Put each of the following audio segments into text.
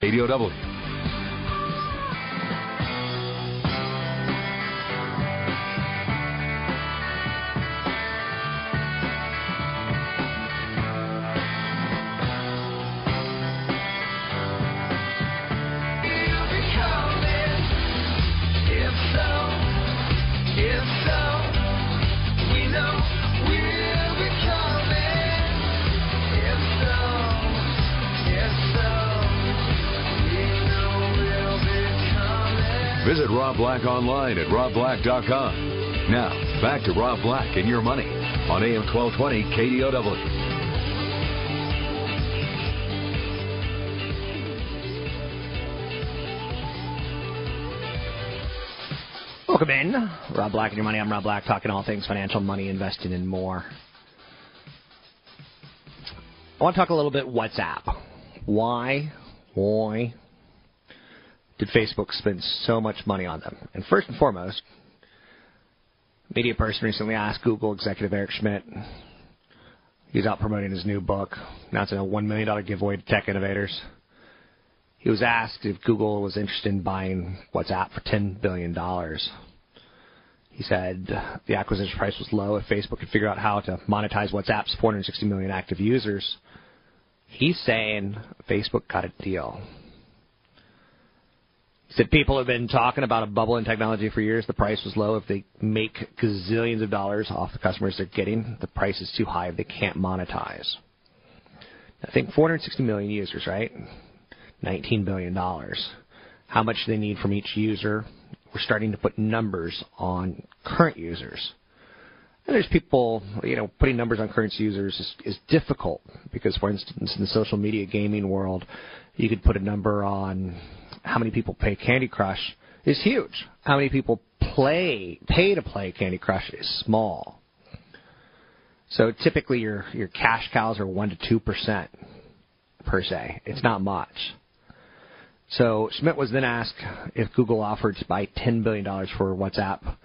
KDOW. Visit Rob Black online at robblack.com. Now, back to Rob Black and your money on AM 1220 KDOW. Welcome in. Rob Black and your money. I'm Rob Black, talking all things financial, money, investing, and more. I want to talk a little bit WhatsApp. Why, why did Facebook spend so much money on them? And first and foremost, a media person recently asked Google executive Eric Schmidt. He's out promoting his new book, announcing a $1 million giveaway to tech innovators. He was asked if Google was interested in buying WhatsApp for $10 billion. He said the acquisition price was low if Facebook could figure out how to monetize WhatsApp's 460 million active users. He's saying Facebook got a deal. Said people have been talking about a bubble in technology for years. The price was low. If they make gazillions of dollars off the customers they're getting, the price is too high they can't monetize. I think 460 million users, right? 19 billion dollars. How much do they need from each user? We're starting to put numbers on current users. And there's people, you know, putting numbers on current users is, is difficult because, for instance, in the social media gaming world, you could put a number on how many people play Candy Crush is huge. How many people play, pay to play Candy Crush is small. So typically your, your cash cows are 1 to 2% per se. It's not much. So Schmidt was then asked if Google offered to buy $10 billion for WhatsApp.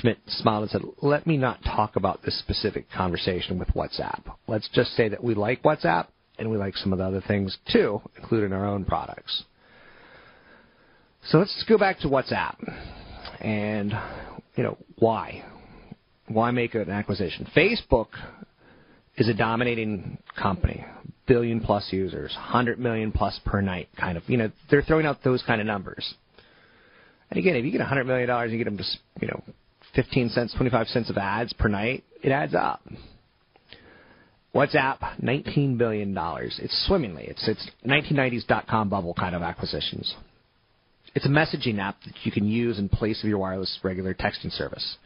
Schmidt smiled and said, Let me not talk about this specific conversation with WhatsApp. Let's just say that we like WhatsApp and we like some of the other things too, including our own products. So let's go back to WhatsApp and, you know, why? Why make an acquisition? Facebook is a dominating company, billion plus users, 100 million plus per night kind of. You know, they're throwing out those kind of numbers. And again, if you get $100 million, and you get them just, you know, 15 cents, 25 cents of ads per night, it adds up. WhatsApp, $19 billion. It's swimmingly. It's, it's 1990s dot-com bubble kind of acquisitions. It's a messaging app that you can use in place of your wireless regular texting service.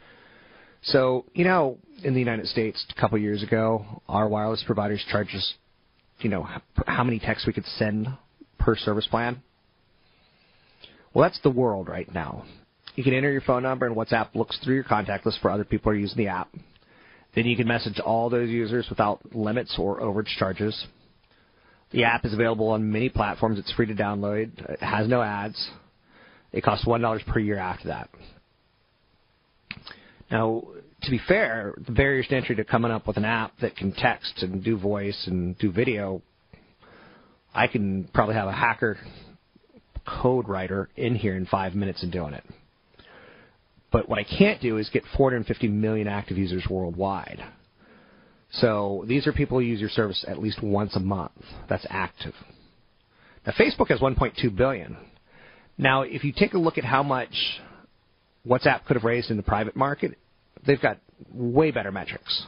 So, you know, in the United States a couple years ago, our wireless providers charged us, you know, how many texts we could send per service plan. Well, that's the world right now. You can enter your phone number, and WhatsApp looks through your contact list for other people who are using the app. Then you can message all those users without limits or overage charges. The app is available on many platforms. It's free to download. It has no ads. It costs $1 per year after that. Now, to be fair, the barriers to entry to coming up with an app that can text and do voice and do video, I can probably have a hacker code writer in here in five minutes and doing it. But what I can't do is get 450 million active users worldwide. So these are people who use your service at least once a month. That's active. Now Facebook has 1.2 billion. Now, if you take a look at how much WhatsApp could have raised in the private market, they've got way better metrics.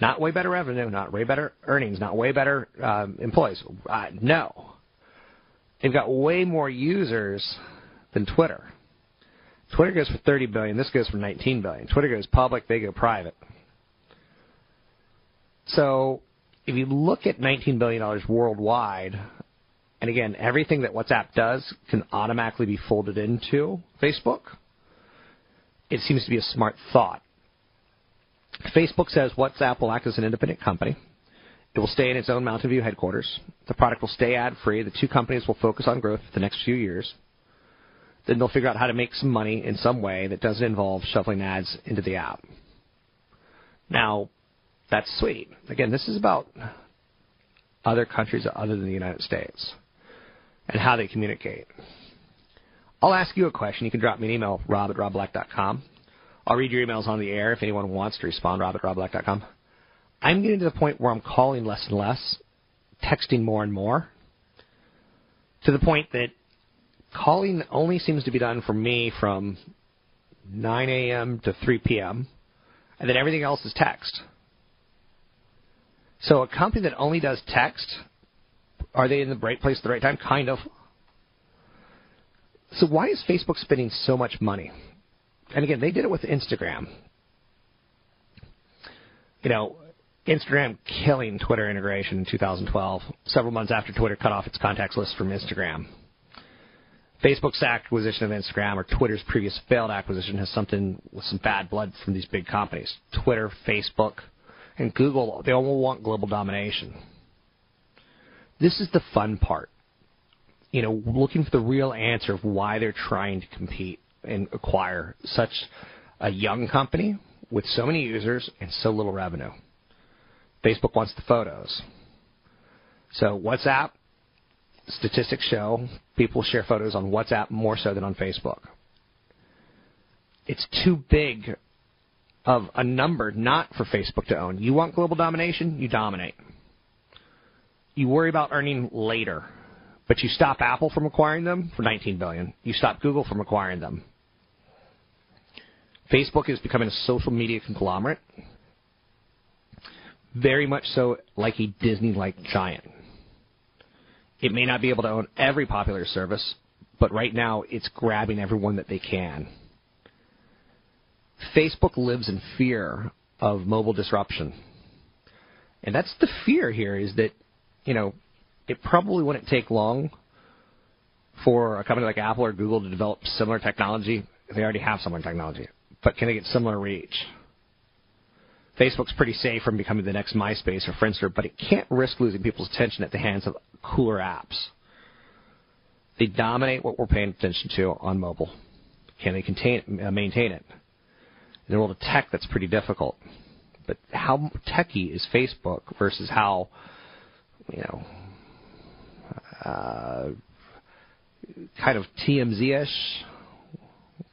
Not way better revenue, not way better earnings, not way better um, employees. Uh, no. They've got way more users than Twitter. Twitter goes for 30 billion. This goes for 19 billion. Twitter goes public. They go private. So if you look at 19 billion dollars worldwide, And again, everything that WhatsApp does can automatically be folded into Facebook. It seems to be a smart thought. Facebook says WhatsApp will act as an independent company. It will stay in its own Mountain View headquarters. The product will stay ad free. The two companies will focus on growth for the next few years. Then they'll figure out how to make some money in some way that doesn't involve shoveling ads into the app. Now, that's sweet. Again, this is about other countries other than the United States and how they communicate. I'll ask you a question. You can drop me an email, rob at robblack.com. I'll read your emails on the air if anyone wants to respond, rob at robblack.com. I'm getting to the point where I'm calling less and less, texting more and more, to the point that calling only seems to be done for me from 9 a.m. to 3 p.m., and then everything else is text. So a company that only does text, are they in the right place at the right time? Kind of. So why is Facebook spending so much money? And again, they did it with Instagram. You know, Instagram killing Twitter integration in 2012, several months after Twitter cut off its contacts list from Instagram. Facebook's acquisition of Instagram or Twitter's previous failed acquisition has something with some bad blood from these big companies. Twitter, Facebook, and Google, they all want global domination. This is the fun part. You know, looking for the real answer of why they're trying to compete and acquire such a young company with so many users and so little revenue. Facebook wants the photos. So WhatsApp, statistics show people share photos on WhatsApp more so than on Facebook. It's too big of a number not for Facebook to own. You want global domination, you dominate. You worry about earning later, but you stop Apple from acquiring them for 19 billion. You stop Google from acquiring them. Facebook is becoming a social media conglomerate very much so like a Disney like giant. It may not be able to own every popular service, but right now it's grabbing everyone that they can. Facebook lives in fear of mobile disruption. And that's the fear here is that, you know, it probably wouldn't take long for a company like Apple or Google to develop similar technology. They already have similar technology. But can they get similar reach? Facebook's pretty safe from becoming the next MySpace or Friendster, but it can't risk losing people's attention at the hands of cooler apps. They dominate what we're paying attention to on mobile. Can they contain, uh, maintain it? In the world of tech, that's pretty difficult. But how techy is Facebook versus how, you know, uh, kind of TMZ-ish,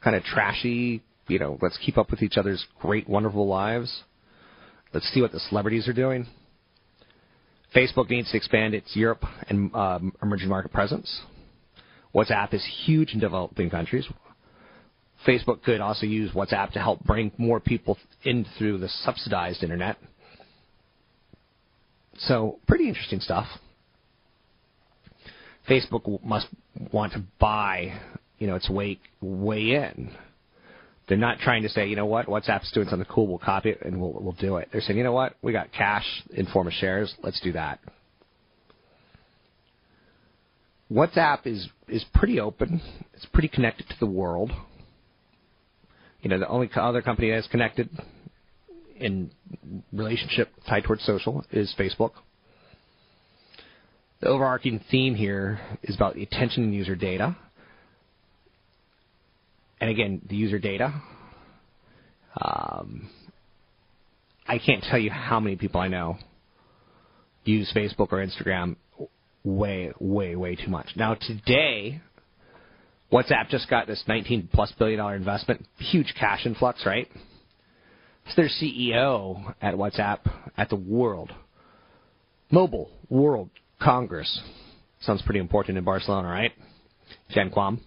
kind of trashy, you know, let's keep up with each other's great, wonderful lives? Let's see what the celebrities are doing. Facebook needs to expand its Europe and um, emerging market presence. WhatsApp is huge in developing countries. Facebook could also use WhatsApp to help bring more people in through the subsidized internet. So, pretty interesting stuff. Facebook must want to buy, you know, its way way in. They're not trying to say, you know what, WhatsApp's doing something cool, we'll copy it and we'll we'll do it. They're saying, you know what, we got cash in form of shares, let's do that. WhatsApp is is pretty open. It's pretty connected to the world. You know, the only other company that's connected in relationship tied towards social is Facebook. The overarching theme here is about the attention and user data and again, the user data. Um, I can't tell you how many people I know use Facebook or Instagram way, way, way too much. Now today, WhatsApp just got this 19 plus billion dollar investment, huge cash influx, right? It's their CEO at WhatsApp at the World Mobile World Congress. Sounds pretty important in Barcelona, right? Jan Koum.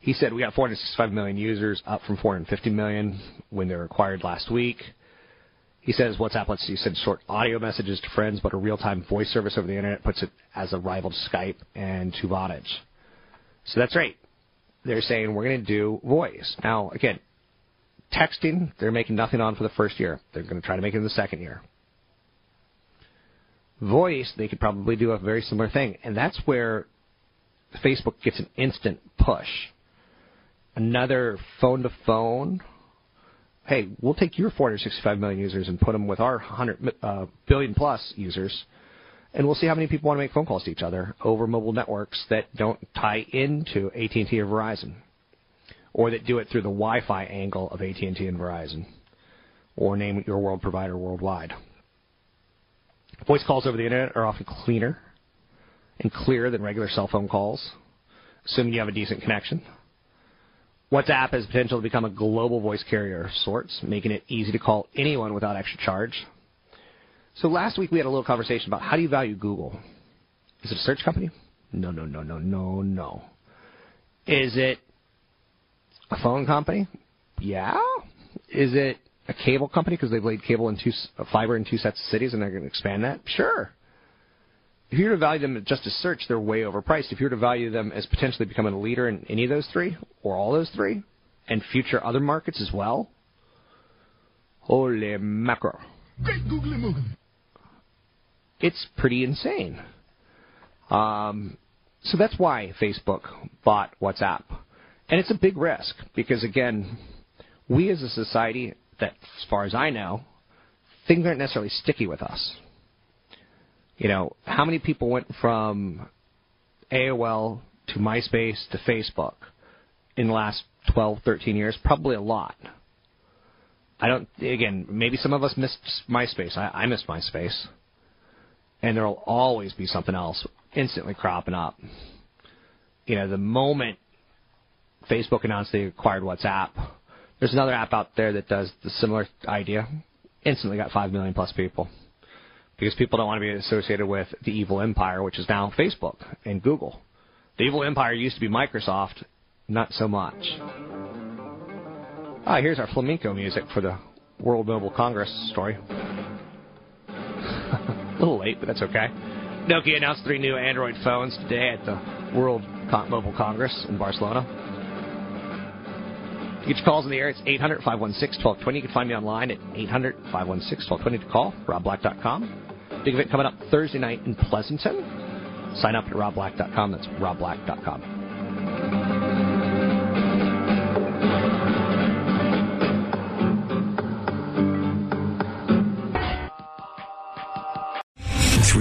He said we got 465 million users, up from 450 million when they were acquired last week. He says WhatsApp lets you send short audio messages to friends, but a real-time voice service over the internet puts it as a rival to Skype and to Vonage. So that's right. They're saying we're going to do voice. Now, again, texting, they're making nothing on for the first year. They're going to try to make it in the second year. Voice, they could probably do a very similar thing. And that's where Facebook gets an instant push. Another phone to phone. Hey, we'll take your 465 million users and put them with our 100 uh, billion plus users, and we'll see how many people want to make phone calls to each other over mobile networks that don't tie into AT&T or Verizon, or that do it through the Wi-Fi angle of AT&T and Verizon, or name your world provider worldwide. Voice calls over the internet are often cleaner and clearer than regular cell phone calls, assuming you have a decent connection. WhatsApp has potential to become a global voice carrier of sorts, making it easy to call anyone without extra charge. So last week we had a little conversation about how do you value Google? Is it a search company? No, no, no, no, no, no. Is it a phone company? Yeah. Is it a cable company because they've laid cable in two fiber in two sets of cities and they're going to expand that? Sure. If you were to value them just as search, they're way overpriced. If you were to value them as potentially becoming a leader in any of those three, or all those three, and future other markets as well, holy mackerel. It's pretty insane. Um, so that's why Facebook bought WhatsApp. And it's a big risk because, again, we as a society, that as far as I know, things aren't necessarily sticky with us. You know, how many people went from AOL to MySpace to Facebook in the last 12, 13 years? Probably a lot. I don't, again, maybe some of us missed MySpace. I, I missed MySpace. And there will always be something else instantly cropping up. You know, the moment Facebook announced they acquired WhatsApp, there's another app out there that does the similar idea. Instantly got 5 million plus people because people don't want to be associated with the evil empire, which is now Facebook and Google. The evil empire used to be Microsoft, not so much. Ah, here's our flamenco music for the World Mobile Congress story. A little late, but that's okay. Nokia announced three new Android phones today at the World Mobile Congress in Barcelona. To get your calls in the air, it's 800 516 1220. You can find me online at 800 516 1220 to call, robblack.com. Big event coming up Thursday night in Pleasanton. Sign up at robblack.com. That's robblack.com.